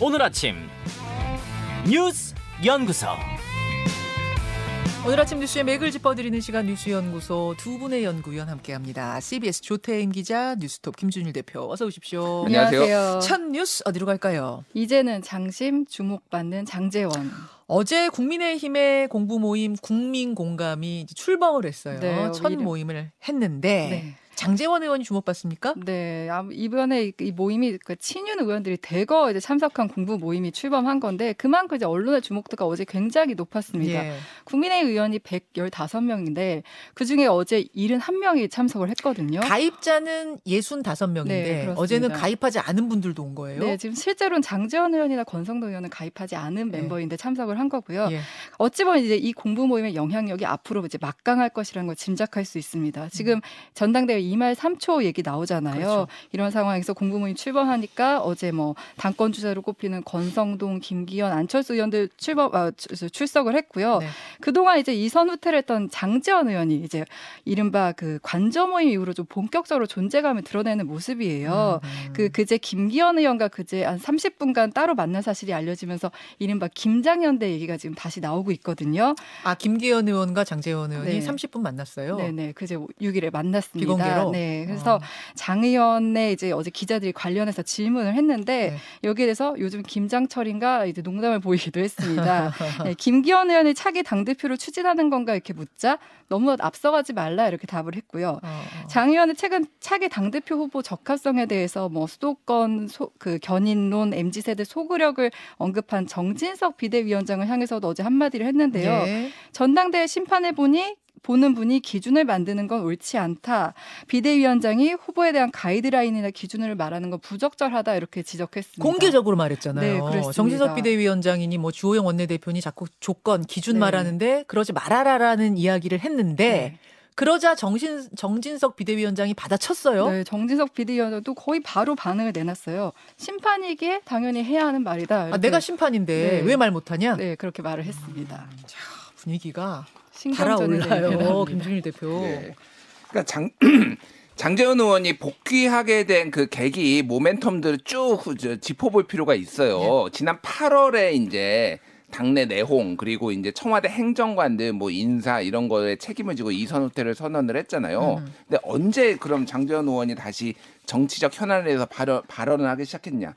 오늘 아침 뉴스 연구소 오늘 아침 뉴스의 맥을 짚어드리는 시간 뉴스연구소 두 분의 연구위원 함께합니다. CBS 조태인 기자, 뉴스톱 김준일 대표 어서 오십시오. 안녕하세요. 첫 뉴스 어디로 갈까요? 이제는 장심 주목받는 장재원. 어제 국민의힘의 공부 모임 국민 공감이 출범을 했어요. 네, 첫 이름- 모임을 했는데 네. 장재원 의원이 주목받습니까? 네, 아, 이번에 이- 이 모임이 그 친윤 의원들이 대거 이제 참석한 공부 모임이 출범한 건데 그만큼 이제 언론의 주목도가 어제 굉장히 높았습니다. 예. 국민의 의원이 115명인데 그 중에 어제 71명이 참석을 했거든요. 가입자는 65명인데 네. 어제는 가입하지 않은 분들도 온 거예요. 네, 지금 실제로는 장재원 의원이나 권성동 의원은 가입하지 않은 네. 멤버인데 참석을 한 거고요. 예. 어찌 보면 이제 이 공부 모임의 영향력이 앞으로 이제 막강할 것이라는 걸 짐작할 수 있습니다. 지금 전당대회 2말 3초 얘기 나오잖아요. 음. 그렇죠. 이런 상황에서 공부 모임 출범하니까 어제 뭐 당권 주자로 꼽히는 권성동, 김기현, 안철수 의원들 출범 아, 출- 출석을 했고요. 네. 그동안 이제 이선 후퇴를 했던 장재원 의원이 이제 이른바 그 관저 모임 이후로 좀 본격적으로 존재감을 드러내는 모습이에요. 음. 그 그제 김기현 의원과 그제 한 30분간 따로 만난 사실이 알려지면서 이른바 김장연대 얘기가 지금 다시 나오고 있거든요. 아 김기현 의원과 장재원 의원이 네. 30분 만났어요. 네네 그제 6일에 만났습니다. 비공개로? 네 그래서 어. 장 의원의 이제 어제 기자들이 관련해서 질문을 했는데 네. 여기에 대해서 요즘 김장철인가 이제 농담을 보이기도 했습니다. 네, 김기현 의원이 차기 당 대표를 추진하는 건가 이렇게 묻자 너무 앞서가지 말라 이렇게 답을 했고요. 어, 어. 장 의원은 최근 차기 당 대표 후보 적합성에 대해서 뭐 수도권 소, 그 견인론 MZ 세대 소구력을 언급한 정진석 비대위원장을 향해서도 어제 한마디를 했는데요. 예. 전당대회 심판해 보니 보는 분이 기준을 만드는 건 옳지 않다. 비대위원장이 후보에 대한 가이드라인이나 기준을 말하는 건 부적절하다 이렇게 지적했습니다. 공개적으로 말했잖아요. 네, 그랬습니다. 정진석 비대위원장이니 뭐 주호영 원내대표니 자꾸 조건 기준 네. 말하는데 그러지 말아라라는 이야기를 했는데 네. 그러자 정신 정진석 비대위원장이 받아쳤어요. 네, 정진석 비대위원장도 거의 바로 반응을 내놨어요. 심판이기에 당연히 해야 하는 말이다. 아. 내가 심판인데 네. 왜말 못하냐? 네 그렇게 말을 했습니다. 분위기가 달아올라요. 되는 김준일 대표. 예. 그러니까 장 장재현 의원이 복귀하게 된 그 계기 모멘텀들을 쭉 저, 짚어볼 필요가 있어요. 지난 8월에 이제 당내 내홍 그리고 이제 청와대 행정관들 뭐 인사 이런 거에 책임을 지고 이선 후퇴를 선언을 했잖아요. 음. 근데 언제 그럼 장재현 의원이 다시 정치적 현안에 대해서 발언, 발언을 하기 시작했냐?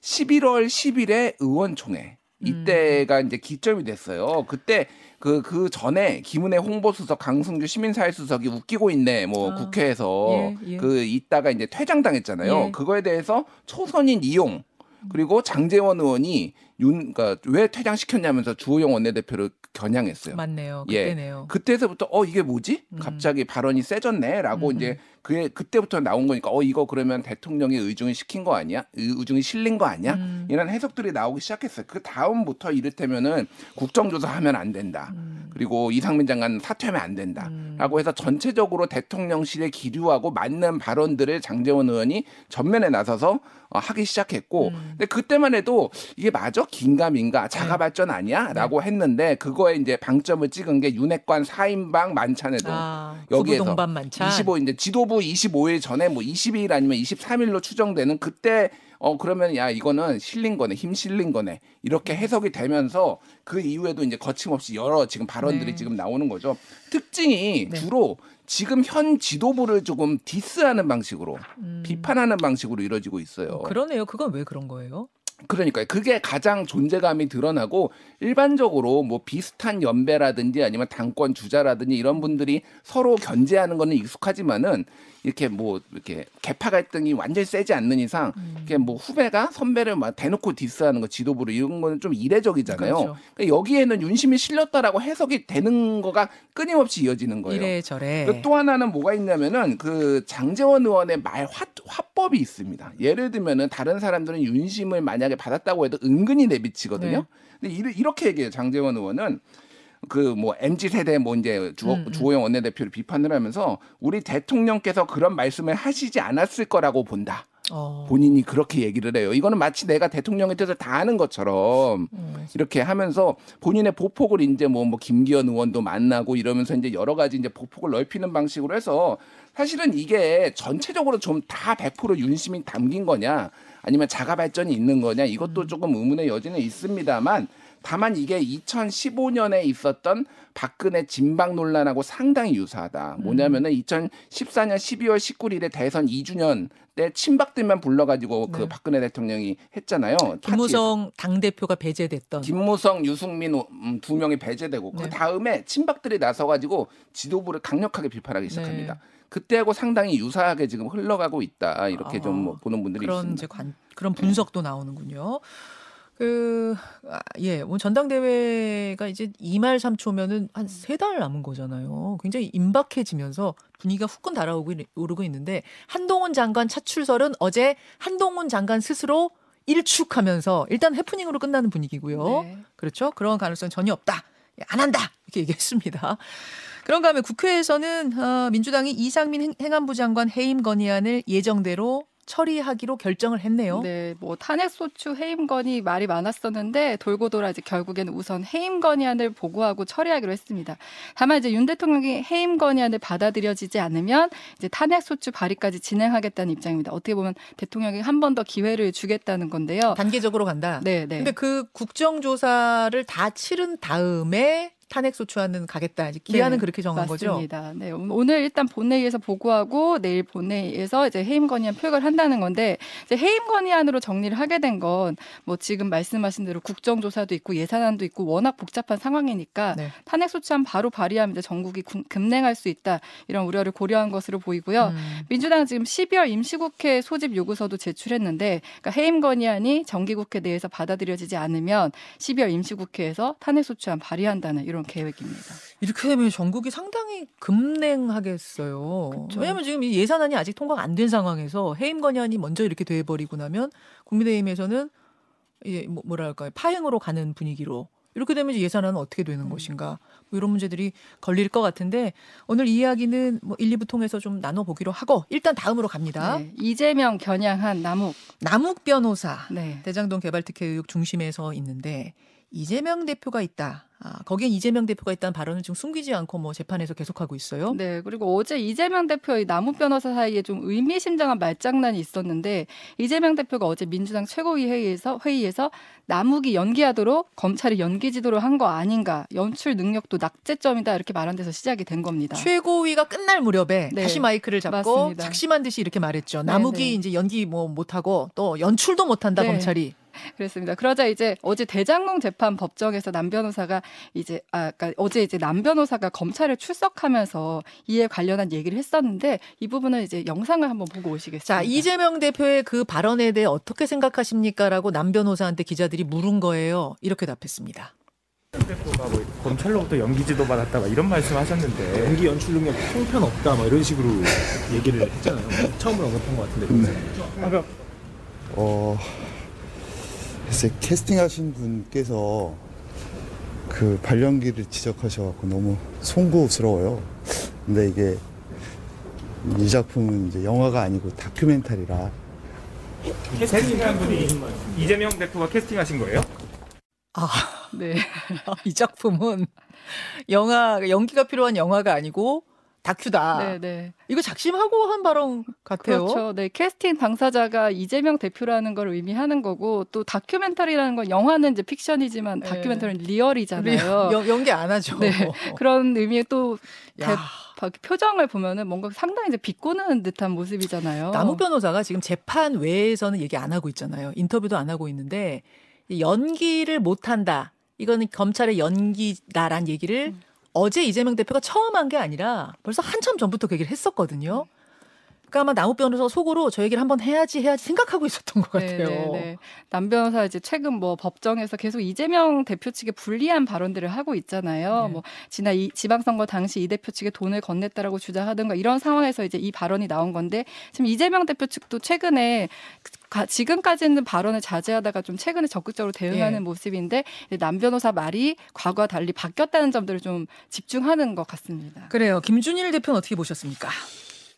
11월 10일에 의원총회 이때가 이제 기점이 됐어요. 그때 그, 그 전에 김은혜 홍보수석, 강승주 시민사회수석이 웃기고 있네, 뭐 아, 국회에서 예, 예. 그 있다가 이제 퇴장당했잖아요. 예. 그거에 대해서 초선인 이용 그리고 장재원 의원이 윤, 그러니까 왜 퇴장시켰냐면서 주호영 원내대표를 겨냥했어요. 맞네요. 예. 그때네요. 그때서부터 어 이게 뭐지? 음. 갑자기 발언이 세졌네라고 음. 이제 그게 그때부터 나온 거니까 어 이거 그러면 대통령이 의중을 시킨 거 아니야? 의- 의중이 실린 거 아니야? 음. 이런 해석들이 나오기 시작했어요. 그 다음부터 이를테면은 국정조사 하면 안 된다. 음. 그리고 이상민 장관 사퇴하면 안 된다. 음. 라고 해서 전체적으로 대통령실에 기류하고 맞는 발언들을 장재원 의원이 전면에 나서서 어, 하기 시작했고 음. 근데 그때만 해도 이게 맞아? 긴가민가 자가 네. 발전 아니야? 라고 했는데 그거에 이제 방점을 찍은 게 윤핵관 4인방 만찬에도 아, 여기에서 만찬. 25 이제 지도부 25일 전에 뭐 22일 아니면 23일로 추정되는 그때 어 그러면 야 이거는 실린 거네 힘 실린 거네 이렇게 해석이 되면서 그 이후에도 이제 거침없이 여러 지금 발언들이 네. 지금 나오는 거죠 특징이 네. 주로 지금 현 지도부를 조금 디스하는 방식으로 음. 비판하는 방식으로 이루어지고 있어요. 어, 그러네요. 그건 왜 그런 거예요? 그러니까요. 그게 가장 존재감이 드러나고 일반적으로 뭐 비슷한 연배라든지 아니면 당권 주자라든지 이런 분들이 서로 견제하는 거는 익숙하지만은 이렇게 뭐 이렇게 개파 갈등이 완전히 세지 않는 이상 음. 이게 뭐 후배가 선배를 막 대놓고 디스하는 거 지도부를 이런 거는 좀 이례적이잖아요. 그렇죠. 그러니까 여기에는 윤심이 실렸다라고 해석이 되는 거가 끊임없이 이어지는 거예요. 이래저래. 그또 하나는 뭐가 있냐면은 그 장재원 의원의 말 화, 화법이 있습니다. 예를 들면은 다른 사람들은 윤심을 만약에 받았다고 해도 은근히 내비치거든요. 네. 근데 이렇게 얘기해요. 장재원 의원은 그 뭐 MZ 세대 뭐 이제 주호, 음, 음. 주호영 원내대표를 비판을 하면서 우리 대통령께서 그런 말씀을 하시지 않았을 거라고 본다. 어. 본인이 그렇게 얘기를 해요. 이거는 마치 내가 대통령의 뜻을 다 아는 것처럼 음. 이렇게 하면서 본인의 보폭을 이제 뭐, 뭐 김기현 의원도 만나고 이러면서 이제 여러 가지 이제 보폭을 넓히는 방식으로 해서 사실은 이게 전체적으로 좀 다 100% 윤심이 담긴 거냐 아니면 자가 발전이 있는 거냐 이것도 음. 조금 의문의 여지는 있습니다만 다만 이게 2015년에 있었던 박근혜 진박 논란하고 상당히 유사하다. 음. 뭐냐면은 2014년 12월 19일에 대선 2주년 때 친박들만 불러가지고 그 네. 박근혜 대통령이 했잖아요. 김무성 당 대표가 배제됐던 김무성, 유승민 음, 두 명이 배제되고 네. 그 다음에 친박들이 나서가지고 지도부를 강력하게 비판하기 시작합니다. 네. 그때하고 상당히 유사하게 지금 흘러가고 있다 이렇게 좀 아, 뭐 보는 분들이 그런 있습니다. 이제 관, 그런 분석도 나오는군요. 그, 아, 예, 뭐 전당대회가 이제 2말 3초면은 한 세 달 남은 거잖아요. 굉장히 임박해지면서 분위기가 후끈 달아오고 있- 오르고 있는데 한동훈 장관 차출설은 어제 한동훈 장관 스스로 일축하면서 일단 해프닝으로 끝나는 분위기고요. 네. 그렇죠? 그런 가능성 전혀 없다. 예, 안 한다. 이렇게 얘기했습니다. 그런가 하면 국회에서는 어, 민주당이 이상민 행- 행안부 장관 해임 건의안을 예정대로 처리하기로 결정을 했네요. 네, 뭐 탄핵 소추 해임 건의 말이 많았었는데 돌고 돌아 이제 결국에는 우선 해임 건의안을 보고하고 처리하기로 했습니다. 다만 이제 윤 대통령이 해임 건의안을 받아들여지지 않으면 이제 탄핵 소추 발의까지 진행하겠다는 입장입니다. 어떻게 보면 대통령이 한 번 더 기회를 주겠다는 건데요. 단계적으로 간다. 네, 네. 근데 그 국정조사를 다 치른 다음에 탄핵 소추안은 가겠다. 이제 기한은 네, 그렇게 정한 거죠. 맞습니다. 네, 오늘 일단 본회의에서 보고하고 내일 본회의에서 이제 해임 건의안 표결을 한다는 건데 이제 해임 건의안으로 정리를 하게 된 건 뭐 지금 말씀하신 대로 국정조사도 있고 예산안도 있고 워낙 복잡한 상황이니까 네. 탄핵 소추안 바로 발의하면 이제 전국이 군- 급냉할 수 있다 이런 우려를 고려한 것으로 보이고요. 음. 민주당 지금 12월 임시국회 소집 요구서도 제출했는데 그러니까 해임 건의안이 정기국회 내에서 받아들여지지 않으면 12월 임시국회에서 탄핵 소추안 발의한다는 이런 계획입니다. 이렇게 되면 전국이 상당히 급냉하겠어요. 그쵸. 왜냐하면 지금 이 예산안이 아직 통과가 안 된 상황에서 해임 건의안이 먼저 이렇게 돼버리고 나면 국민의힘에서는 이제 뭐- 뭐랄까요 파행으로 가는 분위기로 이렇게 되면 이제 예산안은 어떻게 되는 음. 것인가 뭐 이런 문제들이 걸릴 것 같은데 오늘 이 이야기는 뭐 1, 2부 통해서 좀 나눠보기로 하고 일단 다음으로 갑니다. 네, 이재명 겨냥한 남욱. 남욱 변호사 네. 대장동 개발특혜 의혹 중심에 서 있는데 이재명 대표가 있다. 아, 거기엔 이재명 대표가 있다는 발언을 지금 숨기지 않고 뭐 재판에서 계속하고 있어요. 네, 그리고 어제 이재명 대표의 남욱 변호사 사이에 좀 의미심장한 말장난이 있었는데 이재명 대표가 어제 민주당 최고위 회의에서 회의에서 남욱이 연기하도록 검찰이 연기 지도를 한 거 아닌가, 연출 능력도 낙제점이다 이렇게 말한 데서 시작이 된 겁니다. 최고위가 끝날 무렵에 네. 다시 마이크를 잡고 맞습니다. 작심한 듯이 이렇게 말했죠. 네, 남욱이 네. 이제 연기 뭐 못하고 또 연출도 못한다 네. 검찰이. 그렇습니다. 그러자 이제 어제 대장동 재판 법정에서 남 변호사가 이제 아 그러니까 어제 이제 남 변호사가 검찰에 출석하면서 이에 관련한 얘기를 했었는데 이 부분은 이제 영상을 한번 보고 오시겠습니다. 자 이재명 대표의 그 발언에 대해 어떻게 생각하십니까라고 남 변호사한테 기자들이 물은 거예요. 이렇게 답했습니다. 대표가 뭐 검찰로부터 연기 지도 받았다 막 이런 말씀하셨는데 연기 연출 능력 형편 없다 뭐 이런 식으로 얘기를 했잖아요. 처음으로 언급한 것 같은데. 아까 어, 글쎄 캐스팅하신 분께서 그 발연기를 지적하셔갖고 너무 송구스러워요. 근데 이게 이 작품은 이제 영화가 아니고 다큐멘터리라 캐스팅한 분이 이재명 대표가 캐스팅하신 거예요? 아, 네. 이 작품은 영화 연기가 필요한 영화가 아니고 다큐다. 네, 네. 이거 작심하고 한 발언 같아요. 그렇죠. 네, 캐스팅 당사자가 이재명 대표라는 걸 의미하는 거고 또 다큐멘터리라는 건 영화는 이제 픽션이지만 네. 다큐멘터리는 real이잖아요. 연- 연기 안 하죠. 네. 그런 의미의 또 대, 야. 표정을 보면은 뭔가 상당히 이제 비꼬는 듯한 모습이잖아요. 남욱 변호사가 지금 재판 외에서는 얘기 안 하고 있잖아요. 인터뷰도 안 하고 있는데 이 연기를 못 한다. 이거는 검찰의 연기다란 얘기를 음. 어제 이재명 대표가 처음 한 게 아니라 벌써 한참 전부터 그 얘기를 했었거든요. 그러니까 아마 남욱 변호사 속으로 저 얘기를 한번 해야지 해야지 생각하고 있었던 것 같아요. 네, 네, 네. 남 변호사 이제 최근 뭐 법정에서 계속 이재명 대표 측에 불리한 발언들을 하고 있잖아요. 네. 뭐 지난 이 지방선거 당시 이 대표 측에 돈을 건넸다라고 주장하든가 이런 상황에서 이제 이 발언이 나온 건데 지금 이재명 대표 측도 최근에 가- 지금까지는 발언을 자제하다가 좀 최근에 적극적으로 대응하는 예. 모습인데 남 변호사 말이 과거와 달리 바뀌었다는 점들을 좀 집중하는 것 같습니다. 그래요. 김준일 대표는 어떻게 보셨습니까?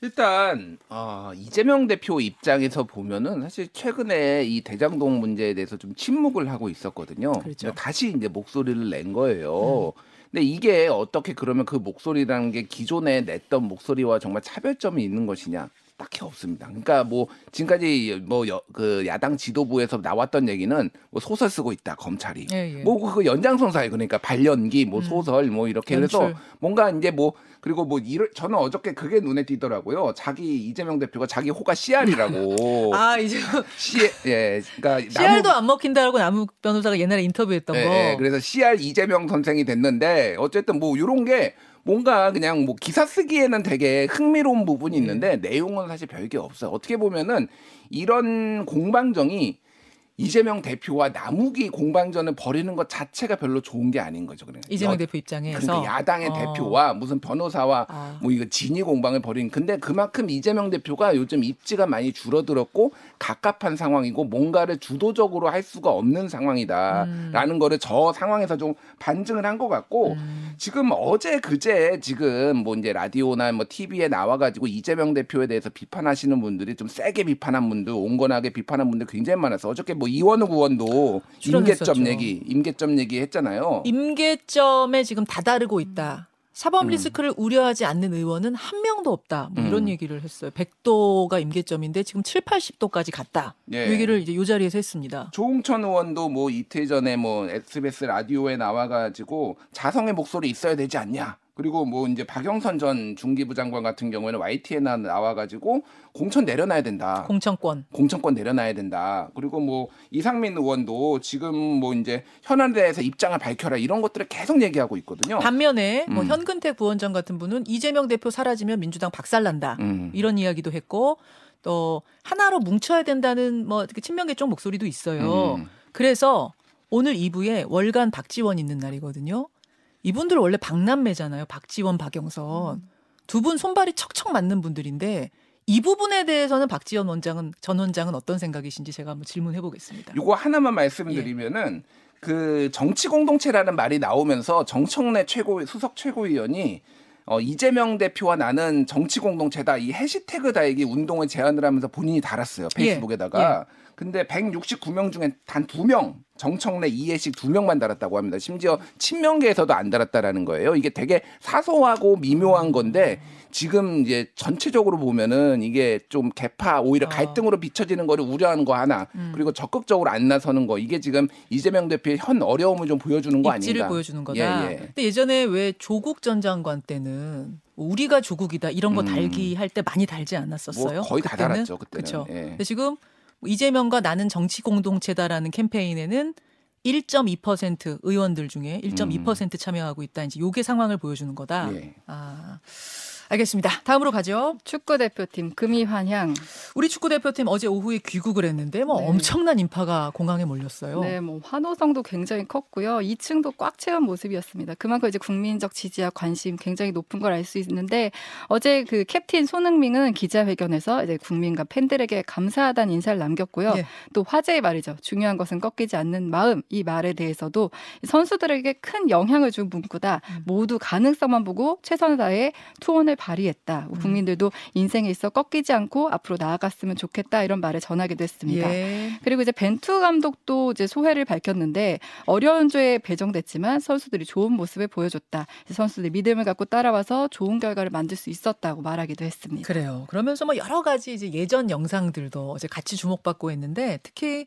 일단 어, 이재명 대표 입장에서 보면은 사실 최근에 이 대장동 문제에 대해서 좀 침묵을 하고 있었거든요. 그렇죠. 다시 이제 목소리를 낸 거예요. 근데 이게 어떻게 그러면 그 목소리라는 게 기존에 냈던 목소리와 정말 차별점이 있는 것이냐? 딱히 없습니다. 그러니까 뭐 지금까지 뭐 그 야당 지도부에서 나왔던 얘기는 뭐 소설 쓰고 있다 검찰이 예, 예. 뭐그 연장선사에 그러니까 발연기 뭐 음. 소설 뭐 이렇게 해서 연출. 뭔가 이제 뭐 그리고 뭐 이를 저는 어저께 그게 눈에 띄더라고요. 자기 이재명 대표가 자기 호가 CR이라고 아 이제 C 예 그러니까 CR도 안 먹힌다라고 남욱 변호사가 옛날에 인터뷰했던 예, 거. 예, 그래서 CR 이재명 선생이 됐는데 어쨌든 뭐 이런 게 뭔가 그냥 뭐 기사 쓰기에는 되게 흥미로운 부분이 있는데 내용은 사실 별게 없어요. 어떻게 보면은 이런 공방정이 이재명 대표와 남욱이 공방전을 벌이는 것 자체가 별로 좋은 게 아닌 거죠. 그러니까 이재명 여- 대표 입장에서 그러니까 야당의 어. 대표와 무슨 변호사와 아. 뭐 이거 진위 공방을 벌이는 근데 그만큼 이재명 대표가 요즘 입지가 많이 줄어들었고 갑갑한 상황이고 뭔가를 주도적으로 할 수가 없는 상황이다라는 거를 저 상황에서 좀 반증을 한 것 같고 음. 지금 어제 그제 지금 뭐 이제 라디오나 뭐 TV에 나와가지고 이재명 대표에 대해서 비판하시는 분들이 좀 세게 비판한 분들 온건하게 비판한 분들 굉장히 많아서 어저께 뭐 이원우 의원도 출연했었죠. 임계점 얘기 임계점 얘기 했잖아요. 임계점에 지금 다다르고 있다. 사법 음. 리스크를 우려하지 않는 의원은 한 명도 없다. 뭐 이런 음. 얘기를 했어요. 100도가 임계점인데 지금 7, 80도까지 갔다. 예. 이 얘기를 이제 요 자리에서 했습니다. 조홍천 의원도 뭐 이틀 전에 뭐 SBS 라디오에 나와가지고 자성의 목소리 있어야 되지 않냐. 그리고 뭐 이제 박영선 전 중기부 장관 같은 경우에는 YTN에 나와가지고 공천 내려놔야 된다. 공천권. 공천권 내려놔야 된다. 그리고 뭐 이상민 의원도 지금 뭐 이제 현안에 대해서 입장을 밝혀라 이런 것들을 계속 얘기하고 있거든요. 반면에 뭐 음. 현근택 부원장 같은 분은 이재명 대표 사라지면 민주당 박살난다. 음. 이런 이야기도 했고 또 하나로 뭉쳐야 된다는 뭐 친명계 쪽 목소리도 있어요. 음. 그래서 오늘 2부에 월간 박지원 있는 날이거든요. 이분들 원래 박남매잖아요. 박지원, 박영선. 두분 손발이 척척 맞는 분들인데 이 부분에 대해서는 박지원 원장은 전 원장은 어떤 생각이신지 제가 한번 질문해 보겠습니다. 요거 하나만 말씀드리면은 그 정치 공동체라는 말이 나오면서 정청래 최고 수석 최고위원이 어, 이재명 대표와 나는 정치 공동체다 이 해시태그 달기 운동을 제안을 하면서 본인이 달았어요 페이스북에다가. 근데 169명 중에 단 두 명 정청래 이해식 두 명만 달았다고 합니다. 심지어 친명계에서도 안 달았다라는 거예요. 이게 되게 사소하고 미묘한 건데 지금 이제 전체적으로 보면은 이게 좀 개파 오히려 아. 갈등으로 비춰지는 거를 우려하는 거 하나 음. 그리고 적극적으로 안 나서는 거 이게 지금 이재명 대표의 현 어려움을 좀 보여주는 거 입지를 아닌가? 보여주는 거다. 예, 예. 근데 예전에 왜 조국 전 장관 때는 우리가 조국이다 이런 거 음. 달기 할때 많이 달지 않았었어요? 뭐 거의 다 그때는? 달았죠 그때는. 그렇죠. 예. 근데 지금 이재명과 나는 정치 공동체다라는 캠페인에는 1.2% 의원들 중에 1.2% 참여하고 있다. 이제 요게 상황을 보여주는 거다. 음. 예. 아. 알겠습니다. 다음으로 가죠. 축구 대표팀 금이 환향. 우리 축구 대표팀 어제 오후에 귀국을 했는데 뭐 네. 엄청난 인파가 공항에 몰렸어요. 네, 뭐 환호성도 굉장히 컸고요. 2층도 꽉 채운 모습이었습니다. 그만큼 이제 국민적 지지와 관심 굉장히 높은 걸 알 수 있는데 어제 그 캡틴 손흥민은 기자회견에서 이제 국민과 팬들에게 감사하다는 인사를 남겼고요. 예. 또 화제의 말이죠. 중요한 것은 꺾이지 않는 마음 이 말에 대해서도 선수들에게 큰 영향을 준 문구다. 음. 모두 가능성만 보고 최선을 다해 투혼을 발휘했다. 음. 국민들도 인생에 있어 꺾이지 않고 앞으로 나아갔으면 좋겠다 이런 말을 전하기도 했습니다. 예. 그리고 이제 벤투 감독도 이제 소회를 밝혔는데 어려운 죄에 배정됐지만 선수들이 좋은 모습을 보여줬다. 선수들이 믿음을 갖고 따라와서 좋은 결과를 만들 수 있었다고 말하기도 했습니다. 그래요. 그러면서 뭐 여러 가지 이제 예전 영상들도 어제 같이 주목받고 했는데 특히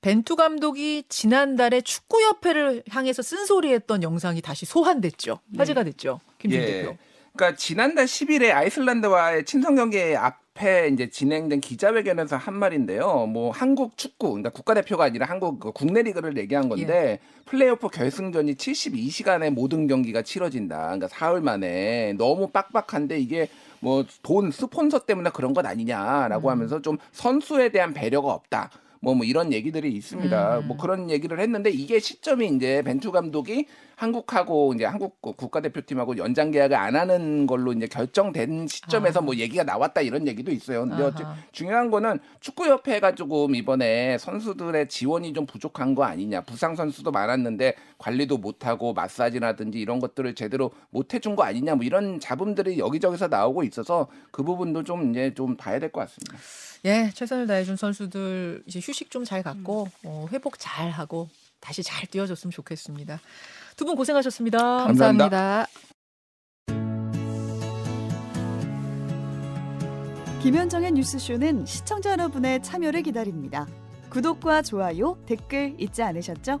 벤투 감독이 지난달에 축구협회를 향해서 쓴소리했던 영상이 다시 소환됐죠. 화제가 됐죠. 김준 예. 대표. 그러니까 지난달 10일에 아이슬란드와의 친선 경기 앞에 이제 진행된 기자회견에서 한 말인데요. 뭐 한국 축구, 그러니까 국가대표가 아니라 한국 그 국내 리그를 얘기한 건데 플레이오프 결승전이 72시간에 모든 경기가 치러진다. 그러니까 사흘 만에 너무 빡빡한데 이게 뭐 돈 스폰서 때문에 그런 것 아니냐라고 하면서 좀 선수에 대한 배려가 없다. 뭐, 뭐 이런 얘기들이 있습니다. 음. 뭐 그런 얘기를 했는데 이게 시점이 이제 벤투 감독이 한국하고 이제 한국 그 국가대표팀하고 연장 계약을 안 하는 걸로 이제 결정된 시점에서 아. 뭐 얘기가 나왔다 이런 얘기도 있어요. 근데. 어째 중요한 거는 축구협회가 조금 이번에 선수들의 지원이 좀 부족한 거 아니냐. 부상 선수도 많았는데 관리도 못하고 마사지라든지 이런 것들을 제대로 못 해준 거 아니냐. 뭐 이런 잡음들이 여기저기서 나오고 있어서 그 부분도 좀 이제 좀 봐야 될 것 같습니다. 예, 최선을 다해준 선수들 이제 휴식 좀 잘 갖고 음. 어, 회복 잘 하고 다시 잘 뛰어줬으면 좋겠습니다. 두 분 고생하셨습니다. 감사합니다. 감사합니다. 김현정의 뉴스쇼는 시청자 여러분의 참여를 기다립니다. 구독과 좋아요, 댓글 잊지 않으셨죠?